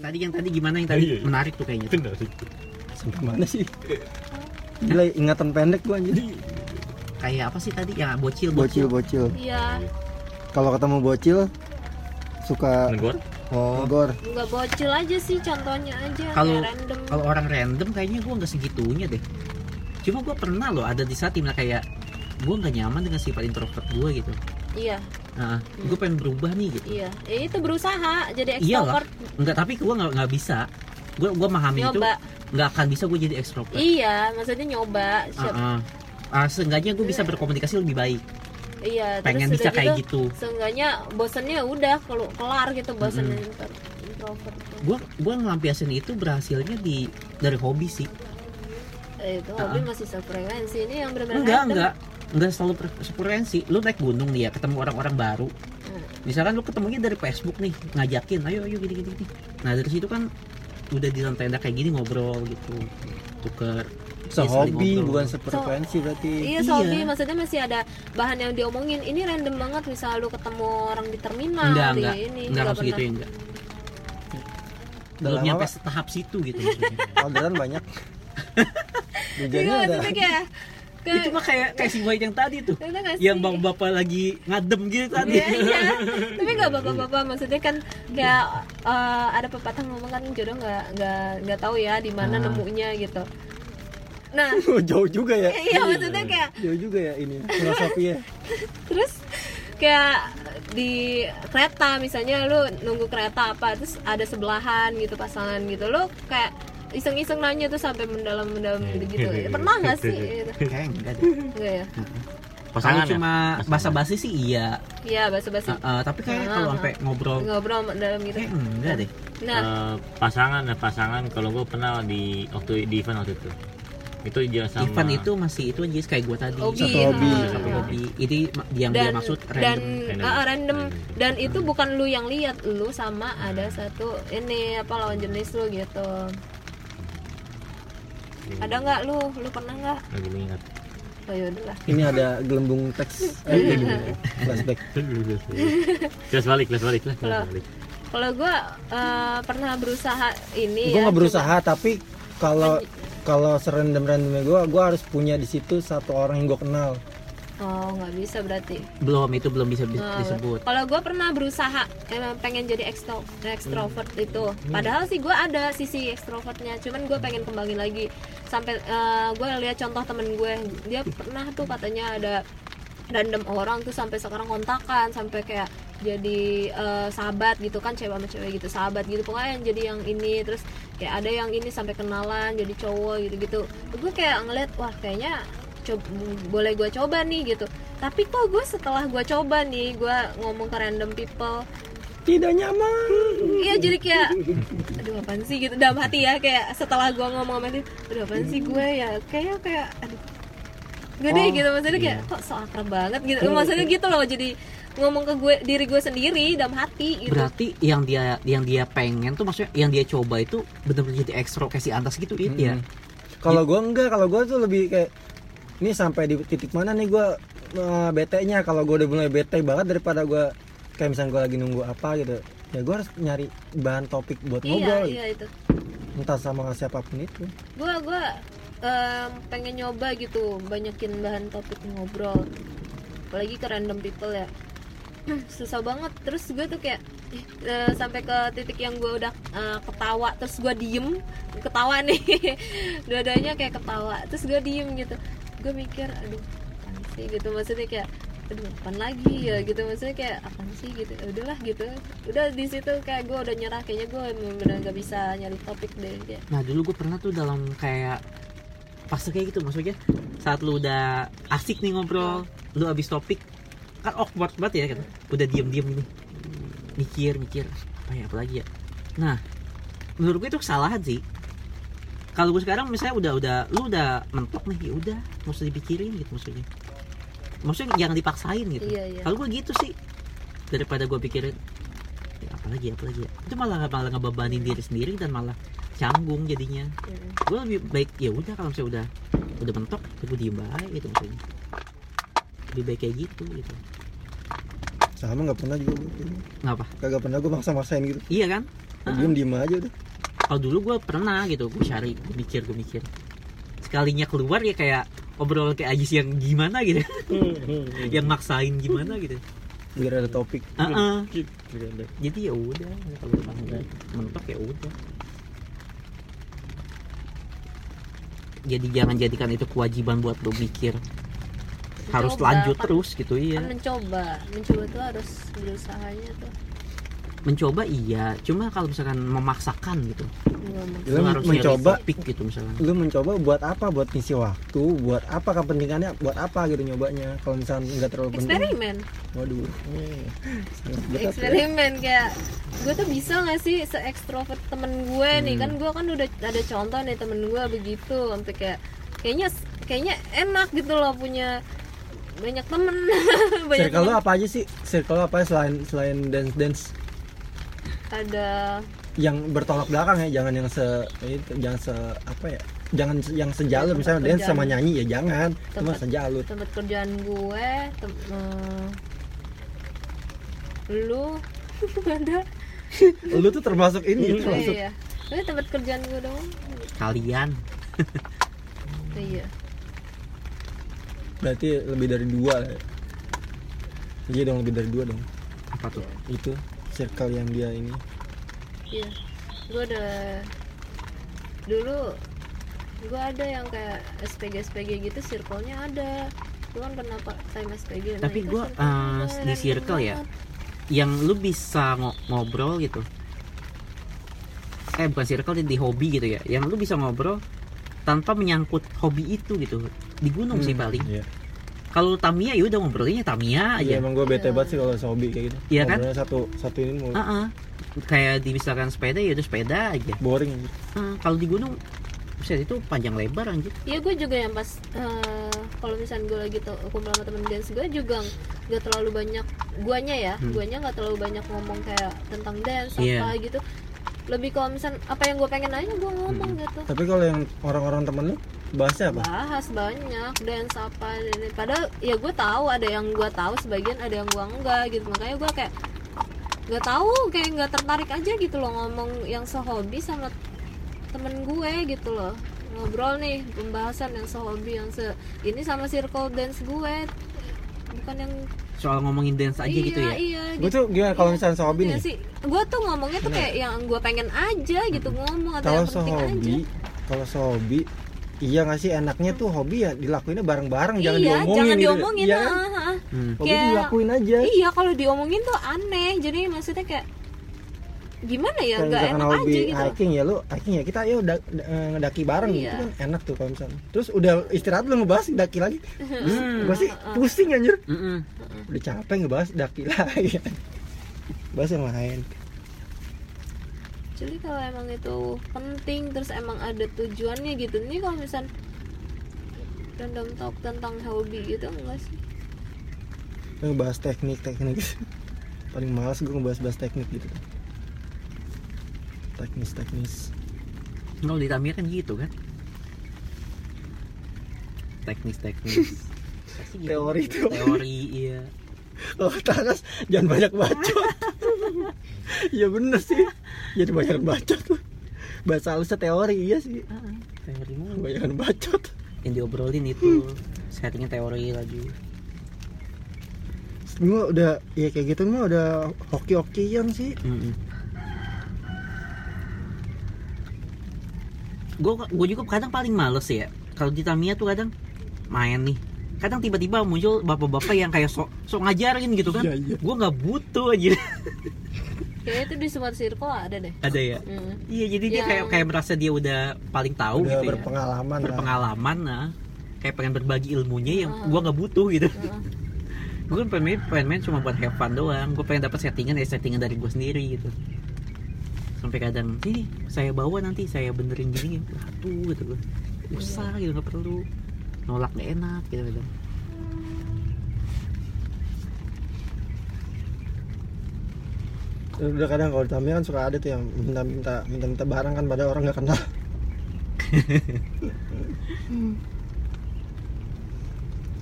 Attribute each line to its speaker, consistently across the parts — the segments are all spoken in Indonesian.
Speaker 1: tadi yang tadi gimana? Yang tadi
Speaker 2: Iya, iya.
Speaker 1: menarik tuh kayaknya
Speaker 2: Benar sih.
Speaker 3: sampai mana sih? Gila ingatan pendek gua anjir.
Speaker 1: Kayak apa sih tadi? Ya bocil
Speaker 3: bocil. Bocil
Speaker 4: Iya,
Speaker 3: kalau ketemu bocil suka
Speaker 2: Negor.
Speaker 1: oh.
Speaker 3: Negor.
Speaker 4: Nggak bocil aja sih contohnya aja
Speaker 1: Kalau-
Speaker 4: random.
Speaker 1: kalau orang random kayaknya gue nggak segitunya deh. Cuma gue pernah loh ada di saat di mana kayak gue nggak nyaman dengan sifat introvert gue gitu.
Speaker 4: Iya,
Speaker 1: nah gue pengen berubah nih gitu
Speaker 4: iya. Ya, itu berusaha jadi
Speaker 1: Iyalah.
Speaker 4: extrovert.
Speaker 1: nggak tapi gue nggak nggak bisa gue gue memahami itu nggak akan bisa gue jadi extrovert
Speaker 4: Iya, maksudnya nyoba. Siap-
Speaker 1: Ah, ah. Ah, seenggaknya gue bisa berkomunikasi lebih baik
Speaker 4: Iya,
Speaker 1: pengen
Speaker 4: terus
Speaker 1: bisa kayak gitu
Speaker 4: Seenggaknya bosennya udah kalau kelar gitu bosennya
Speaker 1: Mm-mm.
Speaker 4: inter- introvert.
Speaker 1: gue gue ngelampiasin itu berhasilnya di dari hobi sih
Speaker 4: Eh, itu hobi
Speaker 1: Ah.
Speaker 4: masih sefrekuensi ini yang benar-benar
Speaker 1: enggak enggak enggak selalu frekuensi lu naik gunung nih ya ketemu orang-orang baru
Speaker 4: Hmm.
Speaker 1: misalkan lu ketemunya dari Facebook nih ngajakin ayo ayo gini gini, gini. nah dari situ kan udah di lantai tenda kayak gini ngobrol gitu tuker ya,
Speaker 3: sehobi bukan sefrekuensi berarti
Speaker 4: Iya,
Speaker 1: Iya.
Speaker 4: hobi maksudnya masih ada bahan yang diomongin. Ini random banget misal lu ketemu orang di terminal
Speaker 1: enggak
Speaker 4: di
Speaker 1: enggak
Speaker 4: ini
Speaker 1: enggak
Speaker 4: pernah.
Speaker 1: gitu ya enggak belum nyampe
Speaker 3: pak
Speaker 1: tahap situ gitu maksudnya
Speaker 3: orderan banyak
Speaker 4: Iya,
Speaker 3: ada
Speaker 4: maksudnya kayak kayak
Speaker 1: itu mah kayak kayak si Boy yang tadi tuh. Yang bang bapak lagi ngadem gitu tadi.
Speaker 4: Iya, iya. Tapi nggak bapak-bapak maksudnya kan kayak eh, ada pepatah ngomong kan jodoh nggak nggak nggak tahu ya di mana
Speaker 1: Ah.
Speaker 4: nemunya gitu. Nah,
Speaker 3: jauh juga ya.
Speaker 4: Iya maksudnya kayak
Speaker 3: jauh juga ya ini filosofinya
Speaker 4: terus kayak di kereta misalnya lu nunggu kereta apa terus ada sebelahan gitu pasangan gitu lu kayak iseng-iseng nanya tuh sampai mendalam-mendalam gitu-gitu. Pernah nggak sih gitu.
Speaker 1: kayak enggak deh.
Speaker 4: Enggak ya?
Speaker 1: Kalau
Speaker 2: Pasangan ya?
Speaker 1: cuma
Speaker 2: Pasangan.
Speaker 1: basa-basi sih iya.
Speaker 4: Iya basa-basi.
Speaker 1: Ah, ah, tapi kayak kalau sampai ngobrol
Speaker 4: ngobrol mendalam gitu.
Speaker 1: Kayak enggak deh.
Speaker 4: Nah.
Speaker 2: Eh, pasangan ya pasangan. Kalau gue pernah di waktu di event waktu itu. Itu dia sama
Speaker 1: event itu masih itu aja kayak gue tadi.
Speaker 4: Hobi.
Speaker 3: Satu hobi.
Speaker 4: ah.
Speaker 1: satu hobi. Ini yang dia
Speaker 4: dan
Speaker 1: maksud
Speaker 4: dan
Speaker 1: random.
Speaker 4: ah, ah, random.
Speaker 2: Random.
Speaker 4: dan itu bukan lu yang lihat lu sama ada satu ini apa lawan jenis lu gitu ada nggak lu? Lu pernah nggak?
Speaker 2: Lagi mengingat.
Speaker 4: Oh yaudah lah
Speaker 3: ini ada gelembung teks. Eh, ini, flashback.
Speaker 2: Kelas balik kelas balik kelas
Speaker 4: Kalau- gue pernah berusaha ini
Speaker 3: gue
Speaker 4: ya
Speaker 3: nggak berusaha tapi kalau kalau serandom randomnya gue gue harus punya di situ satu orang yang gue kenal.
Speaker 4: Oh nggak bisa berarti.
Speaker 1: Belum itu belum bisa
Speaker 4: Nah,
Speaker 1: disebut.
Speaker 4: Kalau gue pernah berusaha emang pengen jadi ekstro ekstrovert itu. Padahal sih gue ada sisi ekstrovertnya cuman gue pengen kembangin lagi sampai gue lihat contoh temen gue. Dia pernah tuh katanya ada random orang tuh sampai sekarang kontakan sampai kayak jadi eh, sahabat gitu kan cewek sama cewek gitu sahabat gitu. Pokoknya yang jadi yang ini terus kayak ada yang ini sampai kenalan jadi cowok gitu gitu gue kayak ngeliat wah kayaknya coba, boleh gue coba nih gitu. Tapi kok gue setelah gue coba nih gue ngomong ke random people
Speaker 3: tidak nyaman.
Speaker 4: Iya jadi kayak aduh apaan sih gitu. Dalam hati ya kayak setelah gue ngomong sama dia aduh apaan sih gue ya? Kayak kayak aduh gak deh
Speaker 3: Oh,
Speaker 4: gitu. Maksudnya kayak kok so akrab banget? Gitu. Maksudnya gitu loh jadi ngomong ke gue diri gue sendiri dalam hati gitu.
Speaker 1: Berarti yang dia yang dia pengen tuh maksudnya yang dia coba itu benar-benar jadi ekstro kasih antas gitu itu ya?
Speaker 3: Kalau gue enggak kalau gue tuh lebih kayak ini sampai di titik mana nih gue uh, bete nya kalau gue udah mulai bete banget daripada gue kayak misalnya gue lagi nunggu apa gitu ya gue harus nyari bahan topik buat
Speaker 4: iya
Speaker 3: ngobrol.
Speaker 4: iya itu.
Speaker 3: Entah sama siapa pun itu.
Speaker 4: Gue gue em, pengen nyoba gitu banyakin bahan topik ngobrol. Apalagi ke random people ya. Susah banget. Terus gue tuh kayak eh, sampai ke titik yang gue udah eh, ketawa terus gue diem. Ketawa nih. Dua-duanya kayak ketawa. Terus gue diem gitu. Gue mikir aduh sih? Gitu. Maksudnya kayak aduh apaan lagi ya? Gitu. Maksudnya kayak apaan sih? Gitu. Ya udahlah gitu. Udah di situ kayak gue udah nyerah kayaknya gue bener-bener gak bisa nyari topik deh kayak.
Speaker 1: Nah dulu gue pernah tuh dalam kayak fase kayak gitu maksudnya saat lu udah asik nih ngobrol lu abis topik kan awkward banget ya kan? Udah diem-diem gini mikir mikir apa ya apa lagi ya? Nah menurut gue itu kesalahan sih. Kalau gue sekarang misalnya udah udah lu udah mentok nih ya udah nggak usah dipikirin gitu maksudnya maksudnya jangan dipaksain gitu.
Speaker 4: Iya, iya.
Speaker 1: kalau gue gitu sih daripada gue pikirin ya apa lagi apa lagi ya? Itu malah malah ngebebanin diri sendiri dan malah canggung jadinya.
Speaker 4: Mm.
Speaker 1: gue lebih baik ya udah kalau misalnya udah udah mentok ya gue diem aja gitu maksudnya. Lebih baik kayak gitu gitu.
Speaker 3: Sama nggak pernah juga gue
Speaker 1: ngapa?
Speaker 3: Kagak pernah gue maksa maksain gitu.
Speaker 1: Iya kan?
Speaker 3: Diem diem aja udah.
Speaker 1: Kalau dulu gue pernah gitu gue cari gue mikir gue mikir. Sekalinya keluar ya kayak obrol kayak Ajis yang gimana gitu. Yang maksain gimana gitu.
Speaker 3: Biar ada topik.
Speaker 1: Heeh.
Speaker 2: Gitu.
Speaker 1: jadi ya udah kalau emang udah mentok ya udah. Jadi jangan jadikan itu kewajiban buat lo mikir harus
Speaker 4: Mencoba,
Speaker 1: lanjut
Speaker 4: kan-
Speaker 1: terus gitu
Speaker 4: kan
Speaker 1: iya
Speaker 4: mencoba. Mencoba tuh harus berusahanya tuh
Speaker 1: mencoba iya. Cuma kalau misalkan memaksakan gitu.
Speaker 4: Mau-
Speaker 3: Lu
Speaker 1: lo harus
Speaker 3: mencoba
Speaker 1: topik gitu misalkan
Speaker 3: lu mencoba buat apa? Buat ngisi waktu? Buat apa? Kepentingannya buat apa gitu nyobanya? Kalau misalnya nggak terlalu penting.
Speaker 4: Eksperimen.
Speaker 3: Waduh. Sangat berat ya.
Speaker 4: eksperimen kayak gue tuh bisa gak sih se ekstrovert temen gue nih?
Speaker 3: Hmm.
Speaker 4: kan gue kan udah ada contoh nih temen gue begitu sampai kayak kayaknya kayaknya enak gitu loh punya banyak temen. Banyak
Speaker 3: circle lu
Speaker 4: temen.
Speaker 3: apa aja sih? Circle lu apa selain selain dance dance
Speaker 4: ada.
Speaker 3: Yang bertolak belakang ya jangan yang se itu, jangan se apa ya jangan yang sejalur
Speaker 4: Tempat
Speaker 3: misalnya dance sama nyanyi ya jangan. Cuma sejalur
Speaker 4: tempat kerjaan gue tem- eh, lu. Ada.
Speaker 3: Lu tuh termasuk ini
Speaker 4: oh,
Speaker 3: termasuk.
Speaker 4: iya. Ini tempat kerjaan gue dong.
Speaker 1: Kalian.
Speaker 4: Iya.
Speaker 3: Berarti lebih dari dua. Lah ya. iya dong lebih dari dua dong.
Speaker 1: Apa tuh?
Speaker 3: Itu circle yang dia ini.
Speaker 4: Iya. Gue ada dulu gue ada yang kayak SPG SPG gitu circle-nya ada. Gue kan pernah pak time SPG nah
Speaker 1: Tapi gua,
Speaker 4: circle-nya
Speaker 1: eh, di circle ya,
Speaker 4: banget.
Speaker 1: yang lu bisa ngo- ngobrol gitu. Eh bukan circle di hobi gitu ya. Yang lu bisa ngobrol tanpa menyangkut hobi itu gitu. Di gunung sih
Speaker 3: Hmm,
Speaker 1: paling.
Speaker 3: iya.
Speaker 1: Kalau Tamiya ya udah ngobrolnya Tamiya
Speaker 3: Iya
Speaker 1: aja
Speaker 3: emang gue bete
Speaker 4: Iya.
Speaker 3: banget sih kalau hobi kayak gitu.
Speaker 1: Iya kan?
Speaker 3: Satu satu ini mau
Speaker 1: Ah, ah. kayak di misalkan sepeda ya udah sepeda aja
Speaker 3: boring aja.
Speaker 1: Ah, kalau di gunung Buset itu panjang lebar anjir
Speaker 4: Iya gue juga yang pas eh, kalau misalnya gue lagi tuh kumpul sama temen dance gue juga nggak terlalu banyak guanya ya
Speaker 1: Hmm.
Speaker 4: guanya nggak terlalu banyak ngomong kayak tentang dance
Speaker 1: Iya.
Speaker 4: apa gitu lebih kalau misalnya apa yang gue pengen aja gue ngomong
Speaker 1: Hmm.
Speaker 4: gitu
Speaker 3: Tapi kalau yang orang-orang temen lu bahasnya apa?
Speaker 4: bahas banyak dance apa ini padahal ya gue tahu ada yang gue tahu sebagian ada yang gue enggak gitu. Makanya gue kayak nggak tahu kayak nggak tertarik aja gitu loh ngomong yang sehobi sama temen gue gitu loh. Ngobrol nih pembahasan yang sehobi yang se ini sama circle dance gue. Bukan yang
Speaker 1: soal ngomongin dance aja
Speaker 4: iya,
Speaker 1: gitu ya?
Speaker 4: iya
Speaker 3: Gue tuh gimana kalau misalnya sehobi
Speaker 4: Iya
Speaker 3: nih?
Speaker 4: sih. Gue tuh ngomongnya tuh kayak yang gue pengen aja gitu ngomong atau
Speaker 3: Kalau
Speaker 4: yang penting aja.
Speaker 3: sehobi, kalau sehobi Iya nggak sih enaknya tuh hobi ya dilakuinnya bareng-bareng jangan
Speaker 4: iya
Speaker 3: diomongin
Speaker 4: jangan
Speaker 3: gitu.
Speaker 4: diomongin
Speaker 3: Iya kan?
Speaker 4: ah, ah.
Speaker 1: Hmm.
Speaker 3: Hobi
Speaker 4: Kayak-
Speaker 3: dilakuin aja.
Speaker 4: Iya kalau diomongin tuh aneh jadi maksudnya kayak gimana ya nggak enak
Speaker 3: hobi
Speaker 4: aja gitu
Speaker 3: hiking ya lu hiking ya kita yuk da- da- eh, ngedaki bareng
Speaker 4: Iya.
Speaker 3: gitu kan enak tuh kalau misalnya. Terus udah istirahat lu ngebahas daki lagi.
Speaker 1: Hmm.
Speaker 3: Gue sih pusing anjir.
Speaker 1: Mm-mm.
Speaker 3: Udah capek ngebahas daki lagi. Bahas yang lain.
Speaker 4: Jadi kalau emang itu penting terus emang ada tujuannya gitu. Ini kalau misal random talk tentang hobi gitu enggak sih?
Speaker 3: Ngebahas teknik teknik. Paling malas gue ngebahas bahas teknik gitu. Teknis teknis
Speaker 1: kalau di Tamiya kan gitu kan? Teknis teknis gitu.
Speaker 3: Teori tuh.
Speaker 1: teori iya.
Speaker 3: Oh tanas jangan banyak bacot ya bener sih. Jadi banyak bacot. bahasa halusnya teori iya sih.
Speaker 1: Ah, teori mulu.
Speaker 3: banyak bacot.
Speaker 1: yang diobrolin itu. Settingnya teori lagi.
Speaker 3: Gue udah ya kayak gitu mah udah hoki-hokian sih.
Speaker 1: Gue gue juga kadang paling males ya. Kalau di Tamiya tuh kadang main nih. Kadang tiba-tiba muncul bapak-bapak yang kayak sok sok ngajarin gitu kan.
Speaker 3: Iya, iya.
Speaker 1: gue nggak butuh aja
Speaker 4: kayaknya itu di semua circle ada deh.
Speaker 1: Ada ya?
Speaker 4: Hmm.
Speaker 1: iya jadi dia
Speaker 4: Yang-
Speaker 1: kayak kayak merasa dia udah paling tahu
Speaker 3: udah
Speaker 1: gitu ya.
Speaker 3: berpengalaman lah.
Speaker 1: berpengalaman nah. Kayak pengen berbagi ilmunya yang
Speaker 4: Ah.
Speaker 1: gue nggak butuh gitu.
Speaker 4: Heeh.
Speaker 1: gue kan pengen main, pengen main cuma buat have fun doang. Gue pengen dapat settingan ya settingan dari gue sendiri gitu. Sampai kadang sini saya bawa nanti saya benerin gini. Aduh gitu gue usah gitu nggak perlu. Nolak gak enak gitu gitu
Speaker 3: udah kadang kalau di Tamiya kan suka ada tuh yang minta-minta minta-minta barang kan pada orang nggak kenal.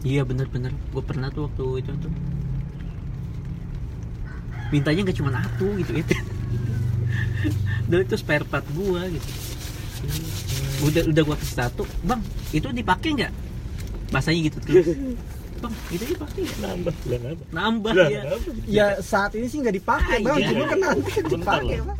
Speaker 1: Iya bener-bener. Gue pernah tuh waktu itu tuh. Mintanya nggak cuma satu gitu ya dan itu spare part gua gitu. Udah udah gua kasih satu bang itu dipakai nggak? Bahasanya gitu terus bang itu dipakai nggak
Speaker 2: nambah lah nambah
Speaker 1: nambah
Speaker 2: Lah,
Speaker 1: ya
Speaker 2: nambah.
Speaker 3: ya saat ini sih nggak dipakai
Speaker 1: Ah,
Speaker 3: bang
Speaker 1: iya.
Speaker 3: cuma kan nanti dipakai. Bang.